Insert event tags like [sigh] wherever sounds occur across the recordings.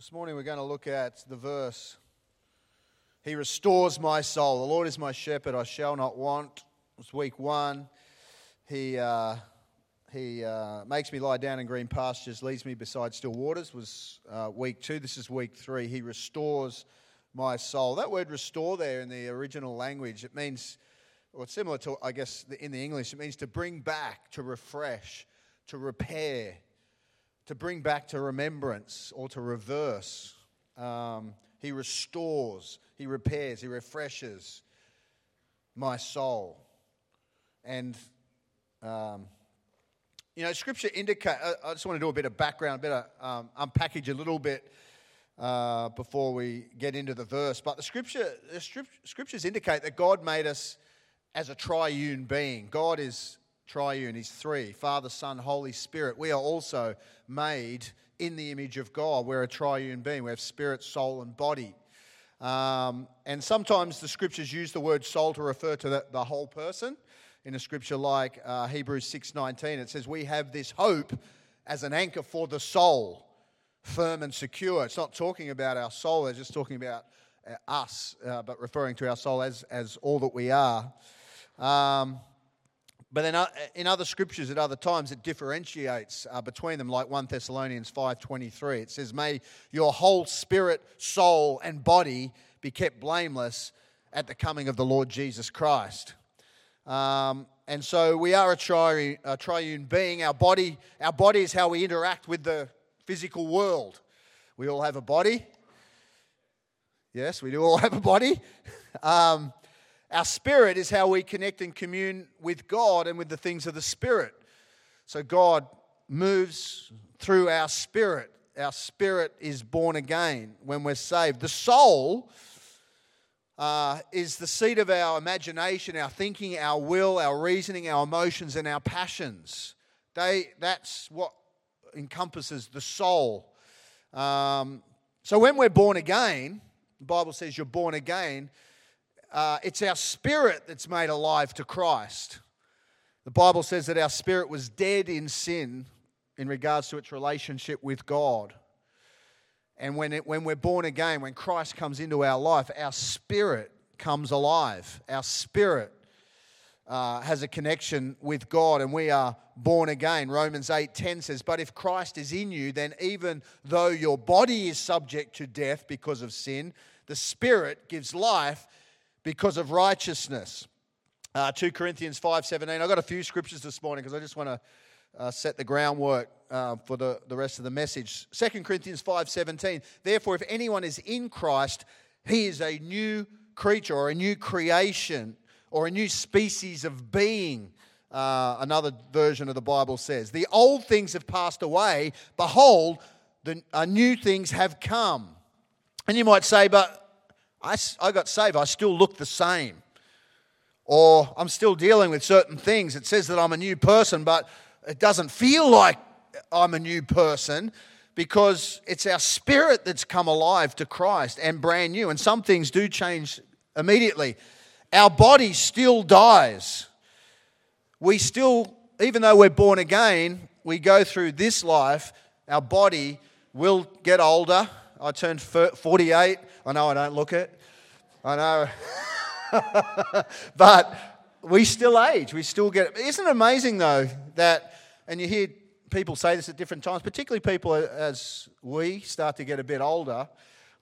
This morning we're going to look at the verse He restores my soul. The Lord is my shepherd, I shall not want. It's week one. He, uh, he uh, makes me lie down in green pastures, leads me beside still waters, was uh, week two. This is week three. He restores my soul. That word restore there in the original language, it means, or it's similar to, I guess, in the English, it means to bring back, to refresh, to repair to bring back to remembrance or to reverse. Um, he restores, he repairs, he refreshes my soul. And, um, you know, scripture indicate, I just want to do a bit of background, a bit of um, unpackage a little bit uh, before we get into the verse. But the scripture, the scriptures indicate that God made us as a triune being. God is triune. He's three Father, Son, Holy Spirit. We are also made in the image of God. We're a triune being. We have spirit, soul, and body. Um, and sometimes the scriptures use the word soul to refer to the, the whole person. In a scripture like uh, Hebrews 6:19, it says, "We have this hope as an anchor for the soul, firm and secure." It's not talking about our soul; it's just talking about uh, us, uh, but referring to our soul as as all that we are. Um, but then uh, in other scriptures at other times, it differentiates uh, between them, like 1 Thessalonians 5.23. It says, May your whole spirit, soul, and body be kept blameless at the coming of the Lord Jesus Christ. Um, and so we are a, a triune being. Our body, our body is how we interact with the physical world. We all have a body. Yes, we do all [laughs] have a body. Um, our spirit is how we connect and commune with God and with the things of the spirit. So God moves through our spirit. Our spirit is born again when we're saved. The soul uh, is the seat of our imagination, our thinking, our will, our reasoning, our emotions, and our passions. They, that's what encompasses the soul. Um, so when we're born again, the Bible says you're born again uh, it's our spirit that's made alive to Christ. The Bible says that our spirit was dead in sin in regards to its relationship with God. And when, it, when we're born again, when Christ comes into our life, our spirit comes alive. Our spirit uh, has a connection with God and we are born again. Romans 8:10 says, "But if Christ is in you, then even though your body is subject to death because of sin, the spirit gives life because of righteousness. Uh, 2 Corinthians 5.17. I've got a few scriptures this morning because I just want to uh, set the groundwork uh, for the, the rest of the message. 2 Corinthians 5.17. Therefore, if anyone is in Christ, he is a new creature or a new creation or a new species of being. Uh, another version of the Bible says. The old things have passed away. Behold, the uh, new things have come. And you might say, but I, I got saved, I still look the same. Or I'm still dealing with certain things. It says that I'm a new person, but it doesn't feel like I'm a new person because it's our spirit that's come alive to Christ and brand new. And some things do change immediately. Our body still dies. We still, even though we're born again, we go through this life, our body will get older. I turned 48. I know I don't look it. I know. [laughs] but we still age. We still get. Isn't it amazing though that, and you hear people say this at different times, particularly people as we start to get a bit older,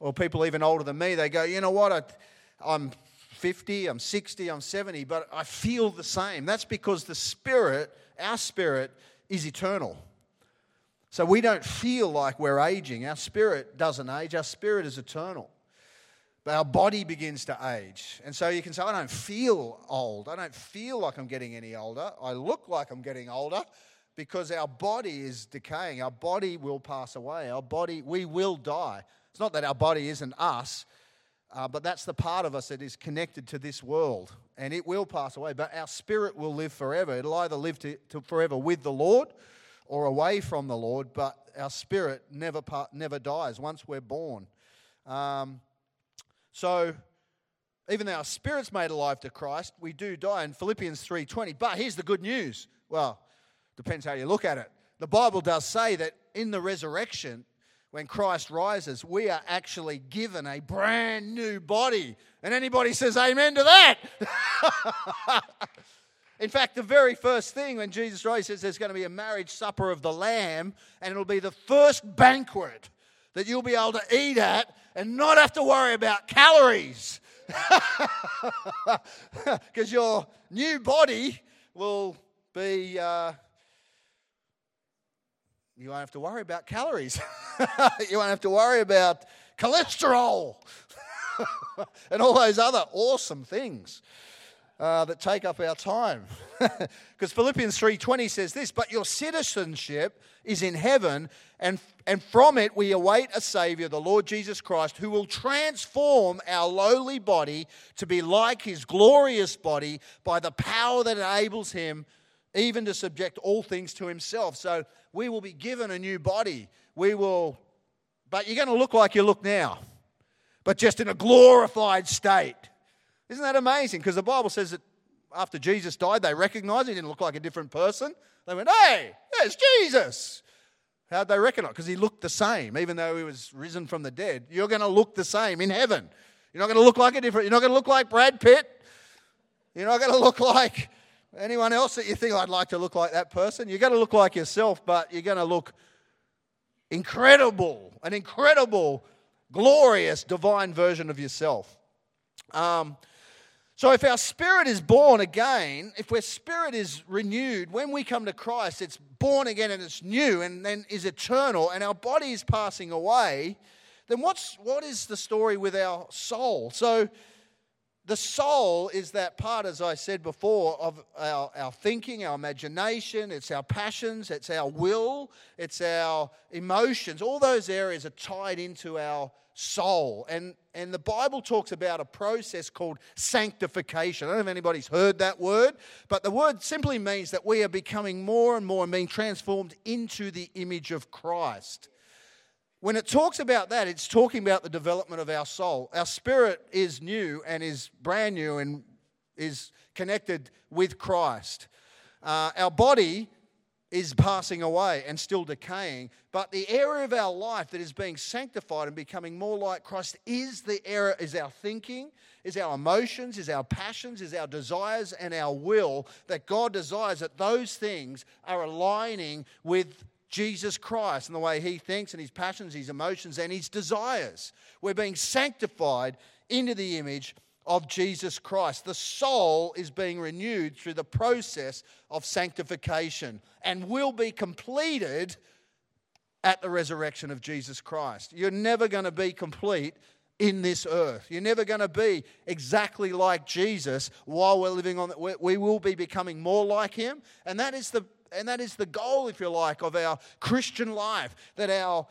or people even older than me. They go, you know what? I, I'm 50, I'm 60, I'm 70, but I feel the same. That's because the spirit, our spirit, is eternal. So we don't feel like we're aging. Our spirit doesn't age, our spirit is eternal. But our body begins to age. And so you can say, I don't feel old. I don't feel like I'm getting any older. I look like I'm getting older because our body is decaying. Our body will pass away. Our body, we will die. It's not that our body isn't us, uh, but that's the part of us that is connected to this world. And it will pass away. But our spirit will live forever. It'll either live to, to forever with the Lord or away from the Lord, but our spirit never, never dies once we're born. Um, so even though our spirit's made alive to Christ, we do die in Philippians 3:20. But here's the good news. Well, depends how you look at it. The Bible does say that in the resurrection, when Christ rises, we are actually given a brand new body. And anybody says amen to that? [laughs] In fact, the very first thing when Jesus says there's going to be a marriage supper of the Lamb, and it'll be the first banquet that you'll be able to eat at and not have to worry about calories. [laughs] Because your new body will be, uh, you won't have to worry about calories. [laughs] you won't have to worry about cholesterol [laughs] and all those other awesome things. Uh, that take up our time. [laughs] Because Philippians 3:20 says this, but your citizenship is in heaven, and, and from it we await a Savior, the Lord Jesus Christ, who will transform our lowly body to be like his glorious body by the power that enables him even to subject all things to himself. So we will be given a new body. We will, but you're going to look like you look now, but just in a glorified state. Isn't that amazing? Because the Bible says that after Jesus died, they recognized he didn't look like a different person. They went, hey, there's Jesus. How'd they recognize? Because he looked the same, even though he was risen from the dead. You're going to look the same in heaven. You're not going to look like a different, you're not going to look like Brad Pitt. You're not going to look like anyone else that you think I'd like to look like that person. You're going to look like yourself, but you're going to look incredible, an incredible, glorious, divine version of yourself. Um, so, if our spirit is born again, if our spirit is renewed, when we come to Christ, it's born again and it's new and then is eternal, and our body is passing away, then what's, what is the story with our soul? So, the soul is that part, as I said before, of our, our thinking, our imagination, it's our passions, it's our will, it's our emotions. All those areas are tied into our soul. And, and the Bible talks about a process called sanctification. I don't know if anybody's heard that word, but the word simply means that we are becoming more and more and being transformed into the image of Christ. When it talks about that, it's talking about the development of our soul. Our spirit is new and is brand new and is connected with Christ. Uh, our body is passing away and still decaying. But the area of our life that is being sanctified and becoming more like Christ is the area, is our thinking, is our emotions, is our passions, is our desires, and our will. That God desires that those things are aligning with Jesus Christ and the way he thinks and his passions, his emotions, and his desires. We're being sanctified into the image of Jesus Christ. The soul is being renewed through the process of sanctification and will be completed at the resurrection of Jesus Christ. You're never going to be complete in this earth. You're never going to be exactly like Jesus while we're living on we will be becoming more like him and that is the and that is the goal if you like of our Christian life that our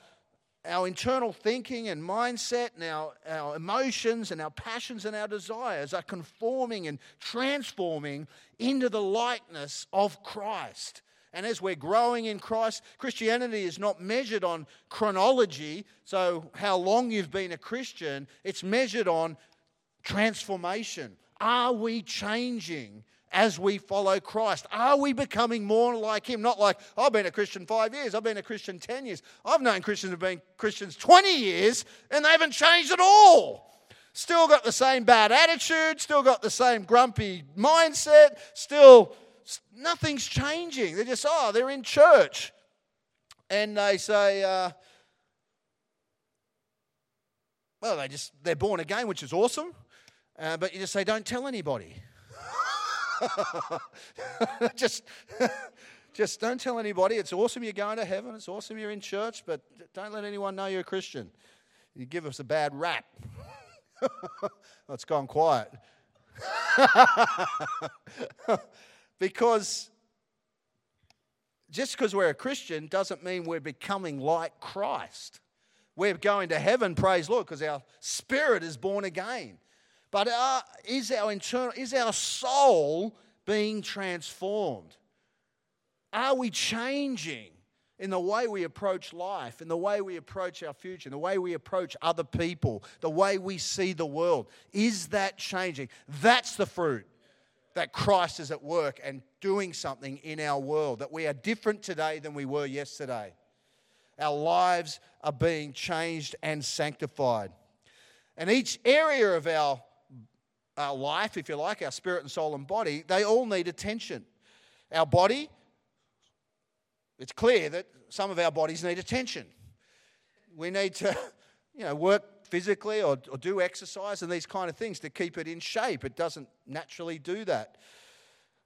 our internal thinking and mindset and our, our emotions and our passions and our desires are conforming and transforming into the likeness of Christ. And as we're growing in Christ, Christianity is not measured on chronology, so how long you've been a Christian, it's measured on transformation. Are we changing as we follow Christ? Are we becoming more like Him? Not like, I've been a Christian five years, I've been a Christian 10 years. I've known Christians who've been Christians 20 years and they haven't changed at all. Still got the same bad attitude, still got the same grumpy mindset, still nothing's changing. They're just, oh, they're in church. And they say, uh, well, they just, they're born again, which is awesome. Uh, but you just say, don't tell anybody. [laughs] just, [laughs] just don't tell anybody. It's awesome you're going to heaven. It's awesome you're in church, but don't let anyone know you're a Christian. You give us a bad rap. [laughs] it's gone quiet. because just because we're a Christian doesn't mean we're becoming like Christ. We're going to heaven, praise Lord, because our spirit is born again. But uh, is our internal, is our soul being transformed? Are we changing in the way we approach life, in the way we approach our future, in the way we approach other people, the way we see the world? Is that changing? That's the fruit that Christ is at work and doing something in our world, that we are different today than we were yesterday. Our lives are being changed and sanctified. And each area of our, our life, if you like, our spirit and soul and body, they all need attention. Our body, it's clear that some of our bodies need attention. We need to, [laughs] you know, work physically or, or do exercise and these kind of things to keep it in shape. It doesn't naturally do that.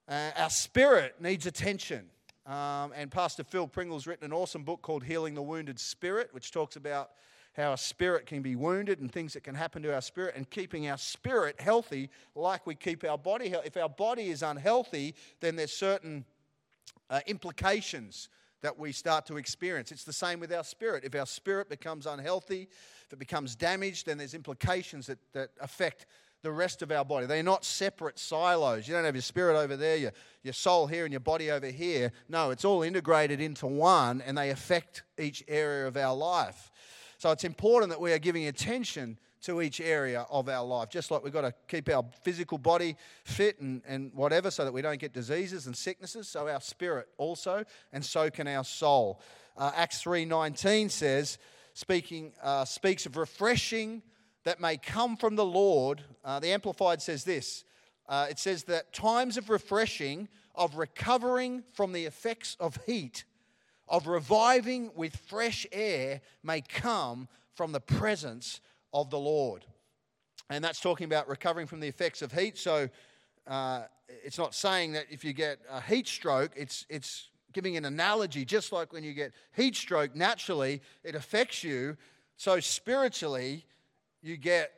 Uh, our spirit needs attention. Um, and Pastor Phil Pringle's written an awesome book called Healing the Wounded Spirit, which talks about how a spirit can be wounded and things that can happen to our spirit, and keeping our spirit healthy like we keep our body healthy. If our body is unhealthy, then there's certain uh, implications that we start to experience. It's the same with our spirit. If our spirit becomes unhealthy, if it becomes damaged, then there's implications that, that affect the rest of our body. They're not separate silos. You don't have your spirit over there, your, your soul here, and your body over here. No, it's all integrated into one, and they affect each area of our life. So it's important that we are giving attention to each area of our life. Just like we've got to keep our physical body fit and, and whatever so that we don't get diseases and sicknesses, so our spirit also, and so can our soul. Uh, Acts 3.19 says, speaking, uh, speaks of refreshing that may come from the Lord. Uh, the Amplified says this. Uh, it says that times of refreshing, of recovering from the effects of heat, of reviving with fresh air may come from the presence of the Lord. And that's talking about recovering from the effects of heat. So uh, it's not saying that if you get a heat stroke, it's, it's giving an analogy, just like when you get heat stroke, naturally it affects you. So spiritually, you get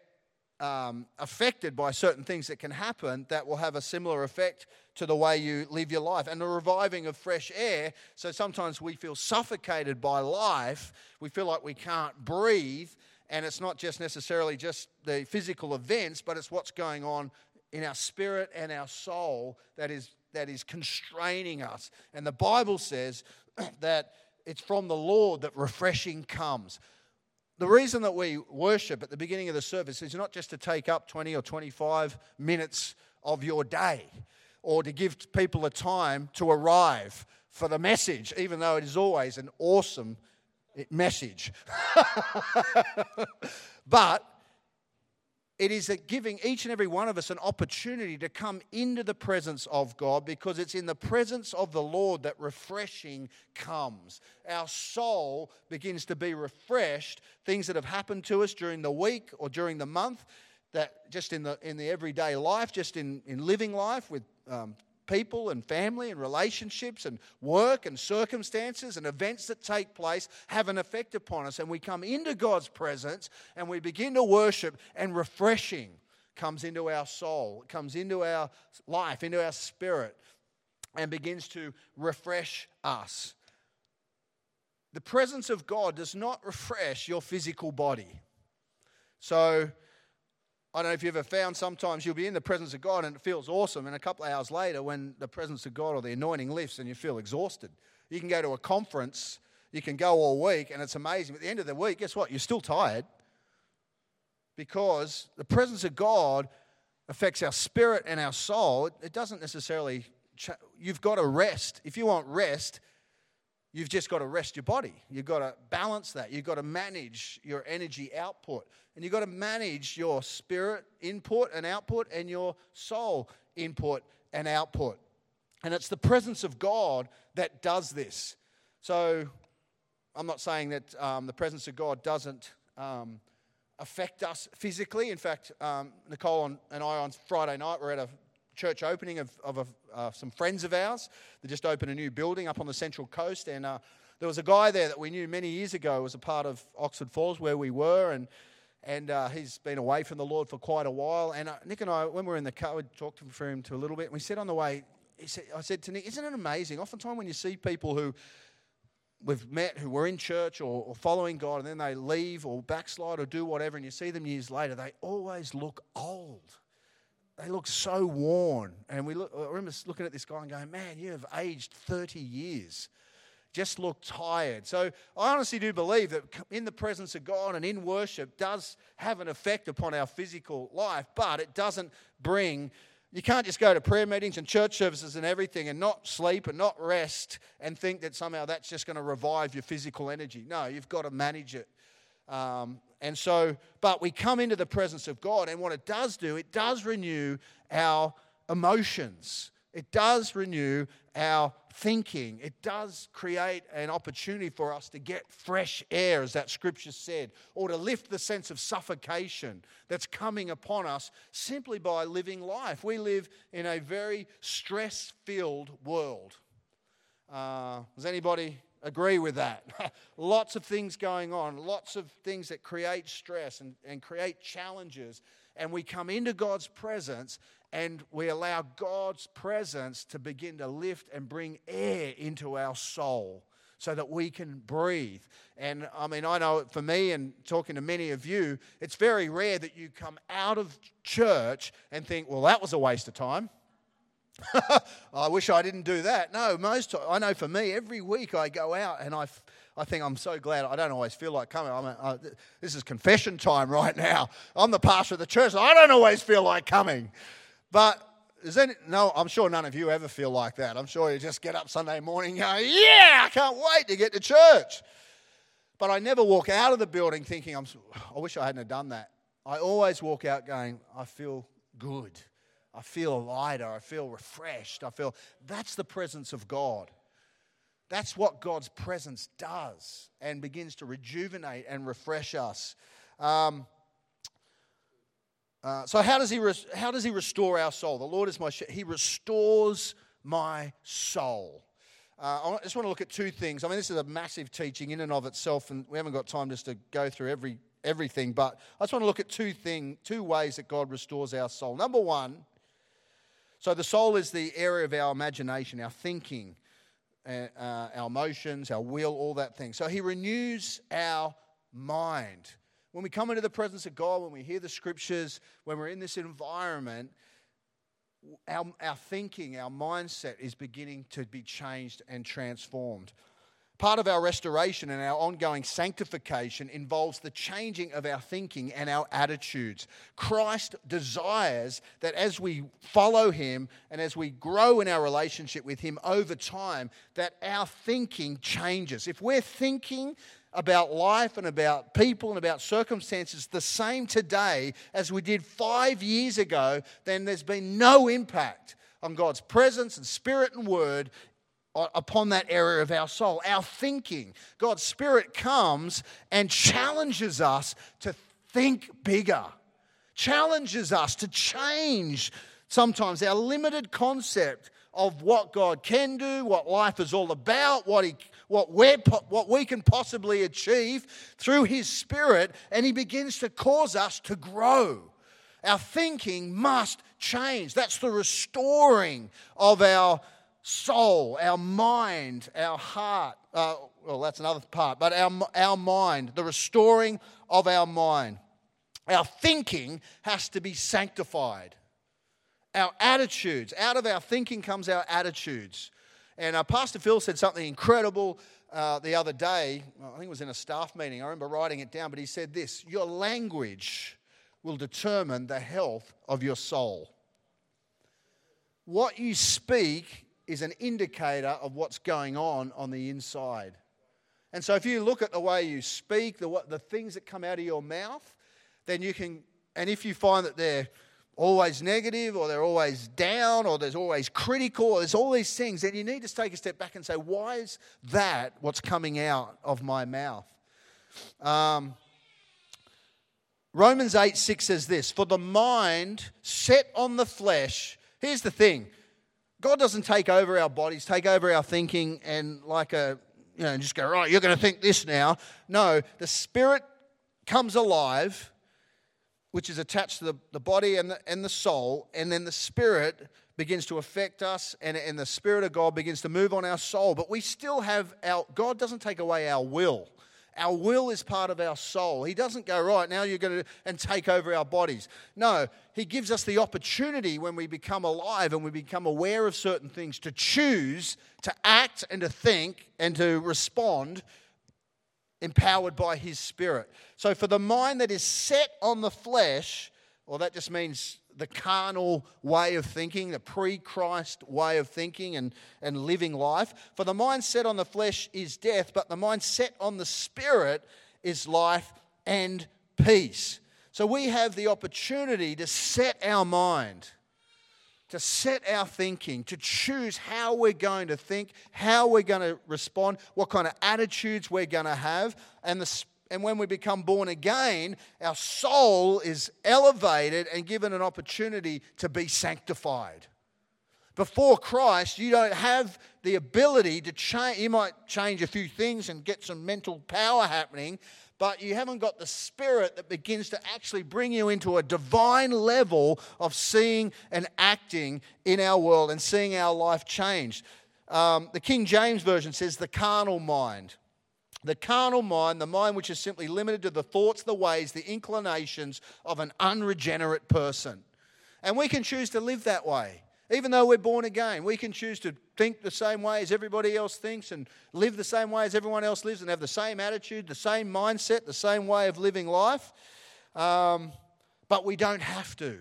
um, affected by certain things that can happen that will have a similar effect to the way you live your life and the reviving of fresh air. So sometimes we feel suffocated by life, we feel like we can't breathe, and it's not just necessarily just the physical events, but it's what's going on in our spirit and our soul that is that is constraining us. And the Bible says [clears throat] that it's from the Lord that refreshing comes. The reason that we worship at the beginning of the service is not just to take up 20 or 25 minutes of your day or to give people a time to arrive for the message, even though it is always an awesome message. [laughs] but it is giving each and every one of us an opportunity to come into the presence of God because it's in the presence of the Lord that refreshing comes. Our soul begins to be refreshed. Things that have happened to us during the week or during the month, that just in the, in the everyday life, just in, in living life with um, people and family and relationships and work and circumstances and events that take place have an effect upon us. And we come into God's presence and we begin to worship, and refreshing comes into our soul, it comes into our life, into our spirit, and begins to refresh us. The presence of God does not refresh your physical body. So, I don't know if you've ever found sometimes you'll be in the presence of God and it feels awesome, and a couple of hours later, when the presence of God or the anointing lifts and you feel exhausted, you can go to a conference, you can go all week, and it's amazing. But at the end of the week, guess what? You're still tired because the presence of God affects our spirit and our soul. It doesn't necessarily, you've got to rest. If you want rest, You've just got to rest your body. You've got to balance that. You've got to manage your energy output. And you've got to manage your spirit input and output and your soul input and output. And it's the presence of God that does this. So I'm not saying that um, the presence of God doesn't um, affect us physically. In fact, um, Nicole and I on Friday night were at a church opening of, of a, uh, some friends of ours. that just opened a new building up on the Central Coast, and uh, there was a guy there that we knew many years ago. was a part of Oxford Falls where we were, and and uh, he's been away from the Lord for quite a while. And uh, Nick and I, when we were in the car, we talked for him to a little bit. And we said on the way, said, I said to Nick, "Isn't it amazing? Oftentimes when you see people who we've met who were in church or, or, following God and then they leave or backslide or do whatever and you see them years later, they always look old they look so worn. And we look, I remember looking at this guy and going, man, you have aged 30 years. Just look tired. So I honestly do believe that in the presence of God and in worship does have an effect upon our physical life, but it doesn't bring You can't just go to prayer meetings and church services and everything and not sleep and not rest and think that somehow that's just going to revive your physical energy. No, you've got to manage it. Um, and so, but we come into the presence of God, and what it does do, it does renew our emotions. It does renew our thinking. It does create an opportunity for us to get fresh air, as that scripture said, or to lift the sense of suffocation that's coming upon us simply by living life. We live in a very stress filled world. Uh, does anybody agree with that? [laughs] lots of things going on, lots of things that create stress and, and create challenges. And we come into God's presence and we allow God's presence to begin to lift and bring air into our soul so that we can breathe. And I mean, I know for me and talking to many of you, it's very rare that you come out of church and think, well, that was a waste of time. [laughs] I wish I didn't do that. No, most I know for me, every week I go out and I, I think I'm so glad. I don't always feel like coming. I'm a, I, this is confession time right now. I'm the pastor of the church. I don't always feel like coming. But is any, no, I'm sure none of you ever feel like that. I'm sure you just get up Sunday morning going, yeah, I can't wait to get to church. But I never walk out of the building thinking, I'm, I wish I hadn't done that. I always walk out going, I feel good. I feel lighter. I feel refreshed. I feel that's the presence of God. That's what God's presence does and begins to rejuvenate and refresh us. Um, uh, so how does he how does he restore our soul? The Lord is my shepherd. He restores my soul. Uh, I just want to look at two things. I mean, this is a massive teaching in and of itself, and we haven't got time just to go through every everything. But I just want to look at two thing, two ways that God restores our soul. Number one, so the soul is the area of our imagination, our thinking, uh, uh our emotions, our will, all that thing. So He renews our mind when we come into the presence of God, when we hear the scriptures, when we're in this environment, our, our thinking, our mindset is beginning to be changed and transformed. Part of our restoration and our ongoing sanctification involves the changing of our thinking and our attitudes. Christ desires that as we follow him and as we grow in our relationship with him over time, that our thinking changes. If we're thinking about life and about people and about circumstances the same today as we did five years ago, then there's been no impact on God's presence and spirit and word Uh, upon that area of our soul, our thinking. God's Spirit comes and challenges us to think bigger, challenges us to change sometimes our limited concept of what God can do, what life is all about, what He what, we're, what we can possibly achieve through His Spirit, and He begins to cause us to grow. Our thinking must change. That's the restoring of our soul, our mind, our heart. Uh, well, that's another part, but our, our mind, the restoring of our mind. Our thinking has to be sanctified. Our attitudes, out of our thinking comes our attitudes. And uh, Pastor Phil said something incredible uh, the other day. I think it was in a staff meeting. I remember writing it down, but he said this Your language will determine the health of your soul. What you speak is an indicator of what's going on on the inside. And so if you look at the way you speak, the, the things that come out of your mouth, then you can, and if you find that they're always negative or they're always down or there's always critical or there's all these things, then you need to take a step back and say, why is that what's coming out of my mouth? Um, Romans 8 6 says this For the mind set on the flesh, here's the thing God doesn't take over our bodies, take over our thinking, and like a, you know, just go, right, you're going to think this now. No, the spirit comes alive which is attached to the, the body and the, and the soul, and then the spirit begins to affect us, and, and the spirit of God begins to move on our soul. But we still have our, God doesn't take away our will. Our will is part of our soul. He doesn't go, right, now you're going to and take over our bodies. No, He gives us the opportunity when we become alive and we become aware of certain things to choose to act and to think and to respond empowered by his spirit. So, for the mind that is set on the flesh, well, that just means the carnal way of thinking, the pre Christ way of thinking and, and living life. For the mind set on the flesh is death, but the mind set on the spirit is life and peace. So we have the opportunity to set our mind, to set our thinking, to choose how we're going to think, how we're going to respond, what kind of attitudes we're going to have. And, the, and when we become born again, our soul is elevated and given an opportunity to be sanctified. Before Christ, you don't have the ability to change. You might change a few things and get some mental power happening, but you haven't got the spirit that begins to actually bring you into a divine level of seeing and acting in our world and seeing our life changed. Um, the King James Version says the carnal mind. The carnal mind, the mind which is simply limited to the thoughts, the ways, the inclinations of an unregenerate person. And we can choose to live that way. Even though we're born again, we can choose to think the same way as everybody else thinks and live the same way as everyone else lives and have the same attitude, the same mindset, the same way of living life. Um, but we don't have to.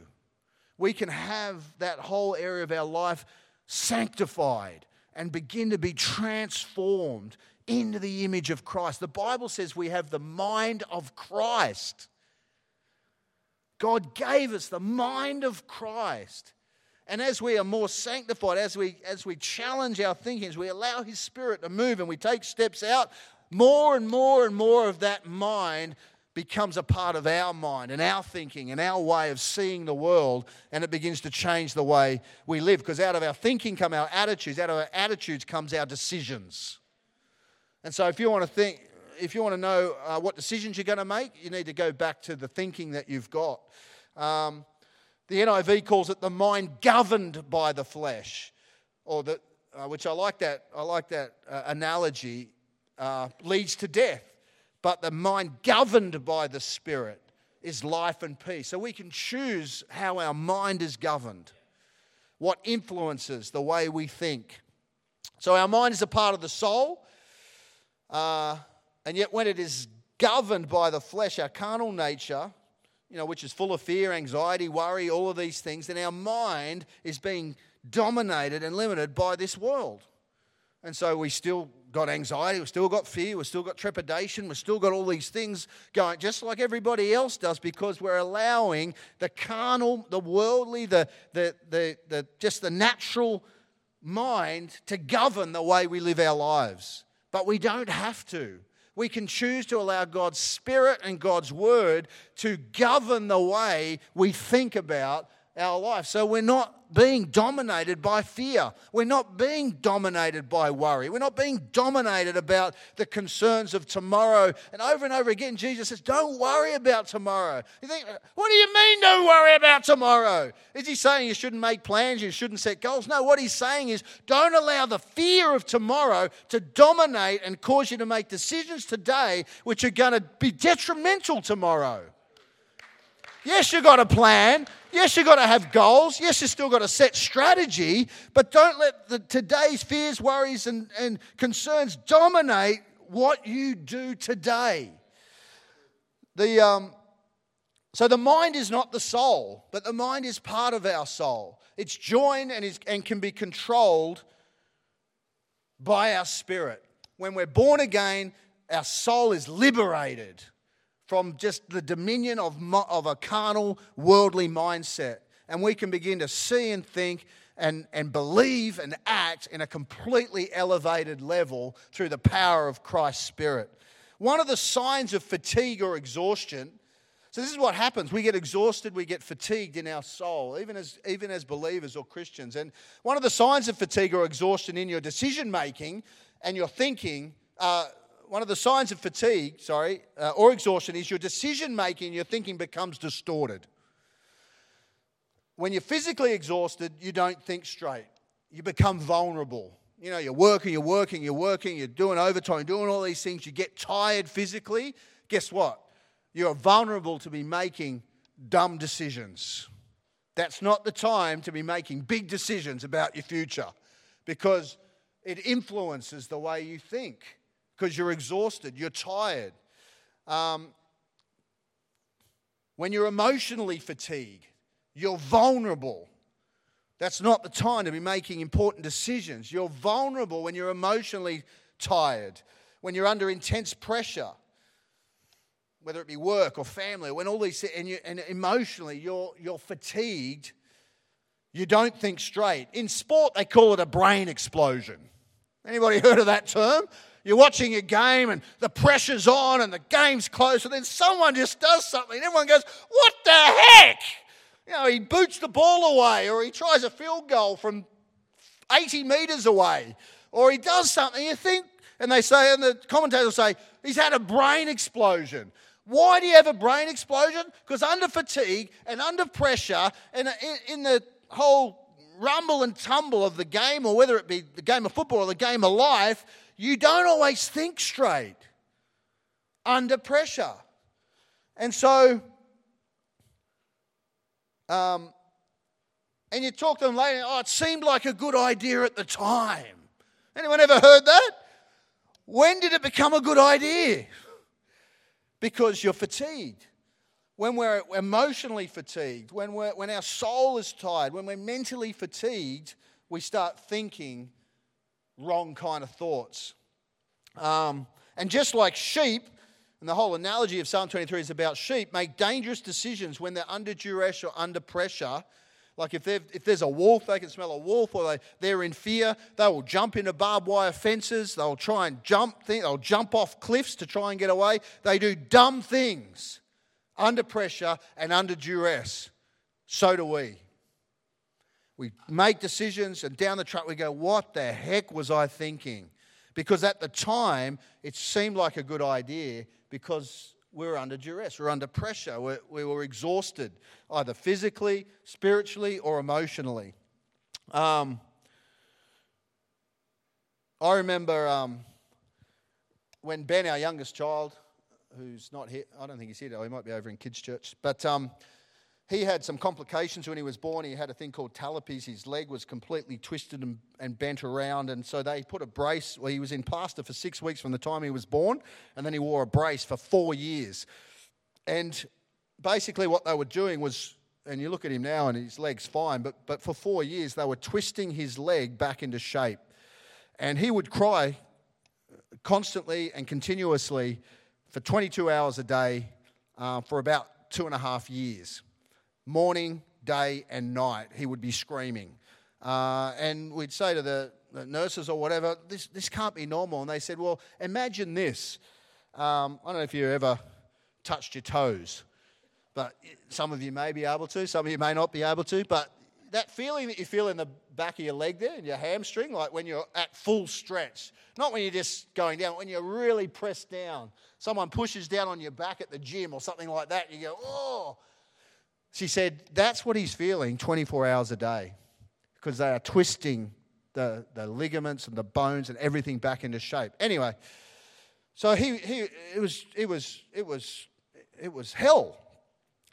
We can have that whole area of our life sanctified and begin to be transformed into the image of Christ. The Bible says we have the mind of Christ. God gave us the mind of Christ. And as we are more sanctified, as we, as we challenge our thinking, as we allow His Spirit to move and we take steps out, more and more and more of that mind becomes a part of our mind and our thinking and our way of seeing the world, and it begins to change the way we live. Because out of our thinking come our attitudes, out of our attitudes comes our decisions. And so, if you want to think, if you want to know uh, what decisions you're going to make, you need to go back to the thinking that you've got. Um, the NIV calls it the mind governed by the flesh, or the, uh, which I like that. I like that uh, analogy. Uh, leads to death, but the mind governed by the Spirit is life and peace. So we can choose how our mind is governed, what influences the way we think. So our mind is a part of the soul. Uh, and yet, when it is governed by the flesh, our carnal nature, you know, which is full of fear, anxiety, worry, all of these things, then our mind is being dominated and limited by this world. And so we still got anxiety, we've still got fear, we've still got trepidation, we've still got all these things going, just like everybody else does, because we're allowing the carnal, the worldly, the, the, the, the just the natural mind to govern the way we live our lives but we don't have to. We can choose to allow God's Spirit and God's Word to govern the way we think about our life. So we're not being dominated by fear. We're not being dominated by worry. We're not being dominated about the concerns of tomorrow. And over and over again, Jesus says, Don't worry about tomorrow. You think, What do you mean, don't worry about tomorrow? Is he saying you shouldn't make plans, you shouldn't set goals? No, what he's saying is, Don't allow the fear of tomorrow to dominate and cause you to make decisions today which are going to be detrimental tomorrow. Yes, you've got a plan. Yes, you've got to have goals. Yes, you've still got to set strategy, but don't let the, today's fears, worries, and, and concerns dominate what you do today. The, um, so the mind is not the soul, but the mind is part of our soul. It's joined and, is, and can be controlled by our spirit. When we're born again, our soul is liberated from just the dominion of, of a carnal, worldly mindset. And we can begin to see and think and, and believe and act in a completely elevated level through the power of Christ's Spirit. One of the signs of fatigue or exhaustion. So, this is what happens. We get exhausted, we get fatigued in our soul, even as, even as believers or Christians. And one of the signs of fatigue or exhaustion in your decision making and your thinking uh, one of the signs of fatigue, sorry, uh, or exhaustion is your decision making, your thinking becomes distorted. When you're physically exhausted, you don't think straight. You become vulnerable. You know, you're working, you're working, you're working, you're doing overtime, doing all these things. You get tired physically. Guess what? You're vulnerable to be making dumb decisions. That's not the time to be making big decisions about your future because it influences the way you think because you're exhausted, you're tired. Um, when you're emotionally fatigued, You're vulnerable. That's not the time to be making important decisions. You're vulnerable when you're emotionally tired, when you're under intense pressure, whether it be work or family, when all these and, you, and emotionally you're, you're fatigued, you don't think straight. In sport, they call it a brain explosion. Anybody [laughs] heard of that term? You're watching a game and the pressure's on and the game's close, and then someone just does something, and everyone goes, What the heck? You know, he boots the ball away, or he tries a field goal from 80 meters away, or he does something. You think, and they say, and the commentators say, he's had a brain explosion. Why do you have a brain explosion? Because under fatigue and under pressure, and in the whole rumble and tumble of the game, or whether it be the game of football or the game of life, you don't always think straight under pressure. And so, um, and you talk to them later, oh, it seemed like a good idea at the time. Anyone ever heard that? When did it become a good idea? Because you're fatigued. When we're emotionally fatigued, when, we're, when our soul is tired, when we're mentally fatigued, we start thinking wrong kind of thoughts. Um, and just like sheep, and the whole analogy of Psalm 23 is about sheep, make dangerous decisions when they're under duress or under pressure. Like if, if there's a wolf, they can smell a wolf, or they, they're in fear, they will jump into barbed wire fences. They'll try and jump, they'll jump off cliffs to try and get away. They do dumb things under pressure and under duress. So do we. We make decisions, and down the track we go, What the heck was I thinking? Because at the time, it seemed like a good idea because we were under duress, we were under pressure, we, we were exhausted, either physically, spiritually, or emotionally. Um, I remember um, when Ben, our youngest child, who's not here, I don't think he's here, he might be over in kids' church, but um, he had some complications when he was born. He had a thing called talipes. His leg was completely twisted and, and bent around. And so they put a brace. Well, he was in plaster for six weeks from the time he was born. And then he wore a brace for four years. And basically, what they were doing was, and you look at him now and his leg's fine, but, but for four years, they were twisting his leg back into shape. And he would cry constantly and continuously for 22 hours a day uh, for about two and a half years morning, day, and night, he would be screaming. Uh, and we'd say to the, the, nurses or whatever, this, this can't be normal. And they said, well, imagine this. Um, I don't know if you ever touched your toes, but some of you may be able to, some of you may not be able to. But that feeling that you feel in the back of your leg there, in your hamstring, like when you're at full stretch, not when you're just going down, when you're really pressed down. Someone pushes down on your back at the gym or something like that, you go, oh, she said, That's what he's feeling 24 hours a day because they are twisting the, the ligaments and the bones and everything back into shape. Anyway, so he, he it was it was it was it was hell.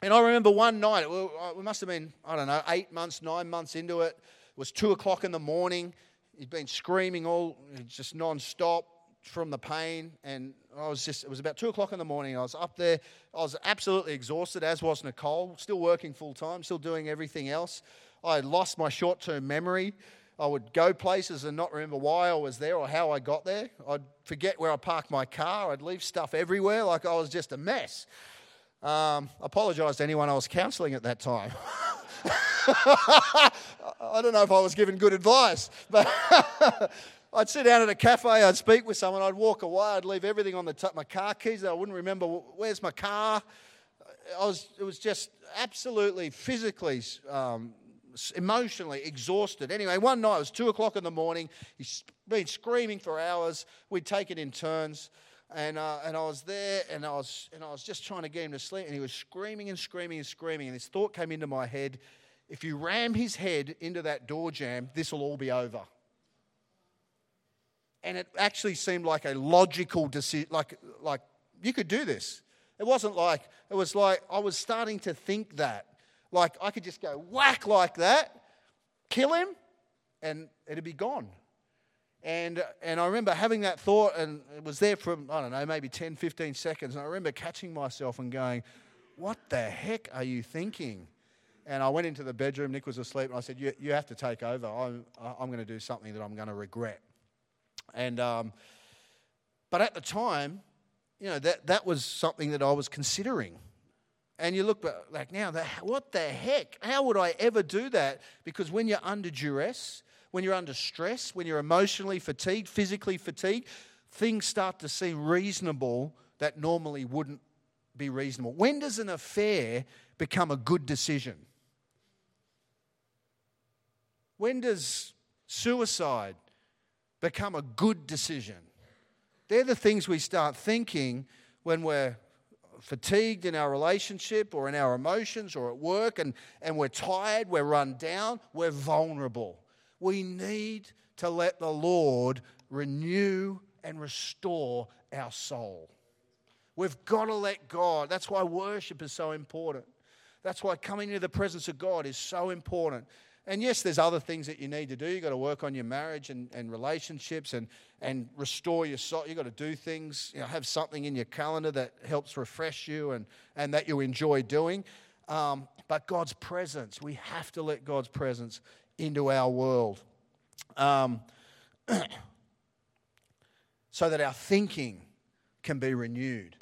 And I remember one night, uh, it must have been, I don't know, eight months, nine months into it. It was two o'clock in the morning. He'd been screaming all just non-stop from the pain, and I was just, it was about two o'clock in the morning. I was up there. I was absolutely exhausted, as was Nicole, still working full time, still doing everything else. I had lost my short term memory. I would go places and not remember why I was there or how I got there. I'd forget where I parked my car. I'd leave stuff everywhere like I was just a mess. Um, I apologise to anyone I was counselling at that time. [laughs] I don't know if I was given good advice, but [laughs] I'd sit down at a cafe, I'd speak with someone, I'd walk away, I'd leave everything on the top, my car keys, I wouldn't remember where's my car. I was, it was just absolutely physically, um, emotionally exhausted. Anyway, one night it was two o'clock in the morning. He's been screaming for hours. We'd take it in turns. And, uh, and I was there and I was, and I was just trying to get him to sleep. And he was screaming and screaming and screaming. And this thought came into my head if you ram his head into that door jamb, this will all be over and it actually seemed like a logical decision, like, like you could do this. It wasn't like, it was like I was starting to think that. Like I could just go whack like that, kill him, and it'd be gone. And, and I remember having that thought, and it was there for, I don't know, maybe 10, 15 seconds. And I remember catching myself and going, What the heck are you thinking? And I went into the bedroom, Nick was asleep, and I said, You, you have to take over. I'm, I'm going to do something that I'm going to regret. And, um, but at the time, you know, that, that was something that I was considering. And you look back now, what the heck? How would I ever do that? Because when you're under duress, when you're under stress, when you're emotionally fatigued, physically fatigued, things start to seem reasonable that normally wouldn't be reasonable. When does an affair become a good decision? When does suicide become a good decision? They're the things we start thinking when we're fatigued in our relationship or in our emotions or at work and, and we're tired, we're run down, we're vulnerable. We need to let the Lord renew and restore our soul. We've got to let God. That's why worship is so important. That's why coming into the presence of God is so important. And yes, there's other things that you need to do. You've got to work on your marriage and, and relationships and, and restore your soul. You've got to do things, you know, have something in your calendar that helps refresh you and, and that you enjoy doing. Um, but God's presence, we have to let God's presence into our world um, [clears throat] so that our thinking can be renewed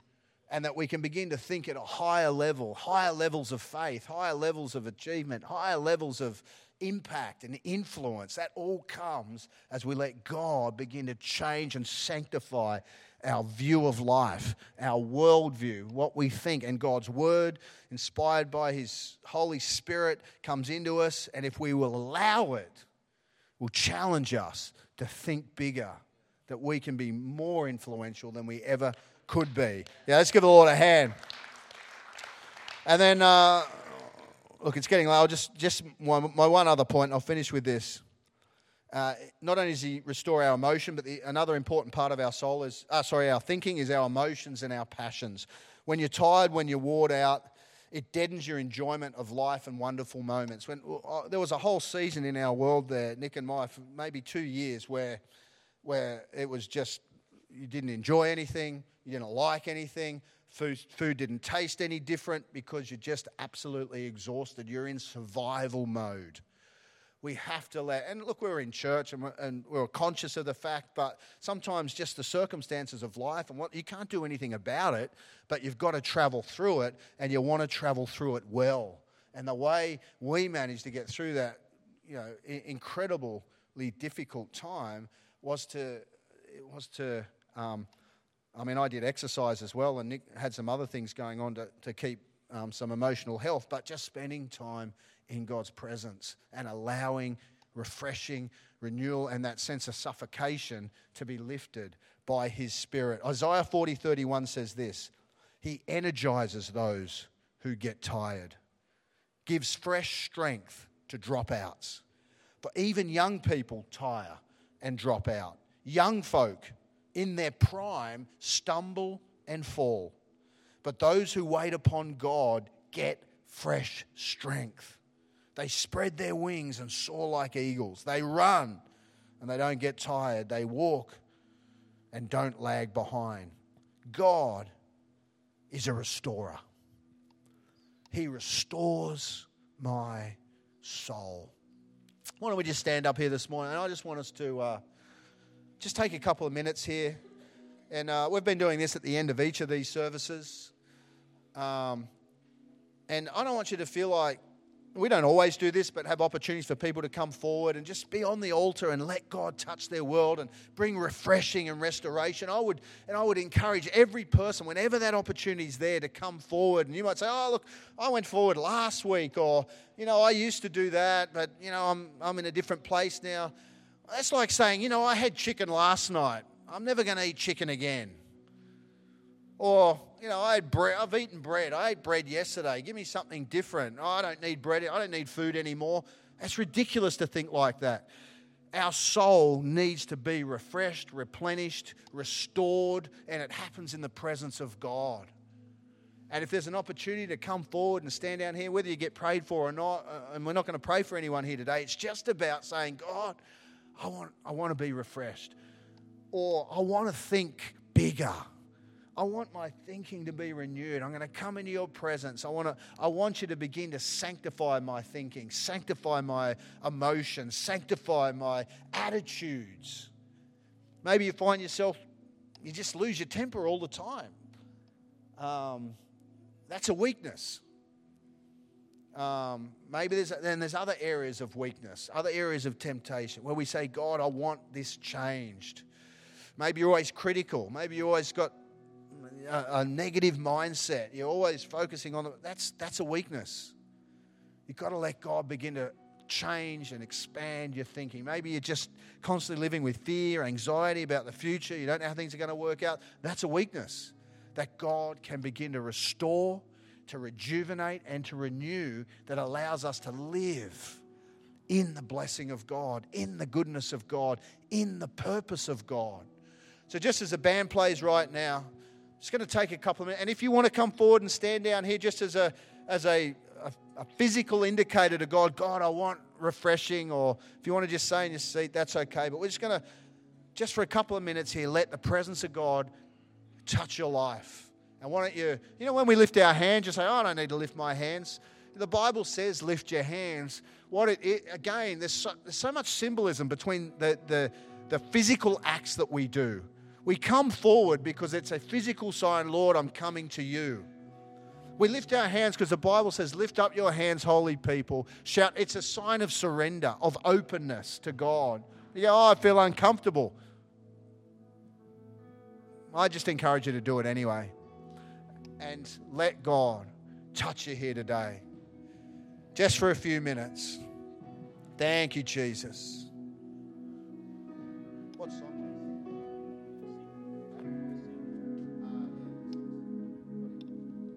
and that we can begin to think at a higher level, higher levels of faith, higher levels of achievement, higher levels of impact and influence. That all comes as we let God begin to change and sanctify our view of life, our worldview, what we think. And God's word, inspired by His Holy Spirit, comes into us. And if we will allow it, will challenge us to think bigger, that we can be more influential than we ever could be. Yeah, let's give the Lord a hand. And then uh, look, it's getting low. Just, just my, my one other point, I'll finish with this. Uh, not only does he restore our emotion, but the, another important part of our soul is, uh, sorry, our thinking is our emotions and our passions. When you're tired, when you're wore out, it deadens your enjoyment of life and wonderful moments. When uh, there was a whole season in our world there, Nick and my, maybe two years, where where it was just you didn't enjoy anything, you didn't like anything, Food, food didn't taste any different because you're just absolutely exhausted. You're in survival mode. We have to let, and look, we're in church and we're, and we're conscious of the fact, but sometimes just the circumstances of life and what you can't do anything about it, but you've got to travel through it and you want to travel through it well. And the way we managed to get through that, you know, incredibly difficult time was to, was to um, I mean, I did exercise as well, and Nick had some other things going on to, to keep um, some emotional health, but just spending time in God's presence and allowing refreshing renewal and that sense of suffocation to be lifted by His Spirit. Isaiah 40 31 says this He energizes those who get tired, gives fresh strength to dropouts. But even young people tire and drop out. Young folk in their prime stumble and fall. But those who wait upon God get fresh strength. They spread their wings and soar like eagles. They run and they don't get tired. They walk and don't lag behind. God is a restorer. He restores my soul. Why don't we just stand up here this morning? And I just want us to. Uh, just take a couple of minutes here. And uh, we've been doing this at the end of each of these services. Um, and I don't want you to feel like we don't always do this, but have opportunities for people to come forward and just be on the altar and let God touch their world and bring refreshing and restoration. I would and I would encourage every person, whenever that opportunity is there, to come forward. And you might say, "Oh, look, I went forward last week," or you know, I used to do that, but you know, I'm I'm in a different place now. That's like saying, you know, I had chicken last night. I'm never going to eat chicken again. Or, you know, I had bread. I've eaten bread. I ate bread yesterday. Give me something different. Oh, I don't need bread. I don't need food anymore. That's ridiculous to think like that. Our soul needs to be refreshed, replenished, restored, and it happens in the presence of God. And if there's an opportunity to come forward and stand down here, whether you get prayed for or not, uh, and we're not going to pray for anyone here today, it's just about saying, God, I want, I want to be refreshed. Or I want to think bigger. I want my thinking to be renewed. I'm going to come into your presence. I want, to, I want you to begin to sanctify my thinking, sanctify my emotions, sanctify my attitudes. Maybe you find yourself, you just lose your temper all the time. Um, that's a weakness. Um, maybe there's then there's other areas of weakness, other areas of temptation where we say, God, I want this changed. Maybe you're always critical. Maybe you always got a, a negative mindset. You're always focusing on the, that's that's a weakness. You've got to let God begin to change and expand your thinking. Maybe you're just constantly living with fear, anxiety about the future. You don't know how things are going to work out. That's a weakness that God can begin to restore, to rejuvenate, and to renew that allows us to live in the blessing of God, in the goodness of God, in the purpose of God. So, just as the band plays right now, it's going to take a couple of minutes. And if you want to come forward and stand down here just as a, as a, a, a physical indicator to God, God, I want refreshing, or if you want to just stay in your seat, that's okay. But we're just going to, just for a couple of minutes here, let the presence of God touch your life. And why don't you, you know, when we lift our hands, you say, oh, I don't need to lift my hands. The Bible says lift your hands. What it, it again, there's so, there's so much symbolism between the, the, the physical acts that we do. We come forward because it's a physical sign, Lord, I'm coming to you. We lift our hands because the Bible says, Lift up your hands, holy people. Shout, it's a sign of surrender, of openness to God. You go, Oh, I feel uncomfortable. I just encourage you to do it anyway. And let God touch you here today. Just for a few minutes. Thank you, Jesus.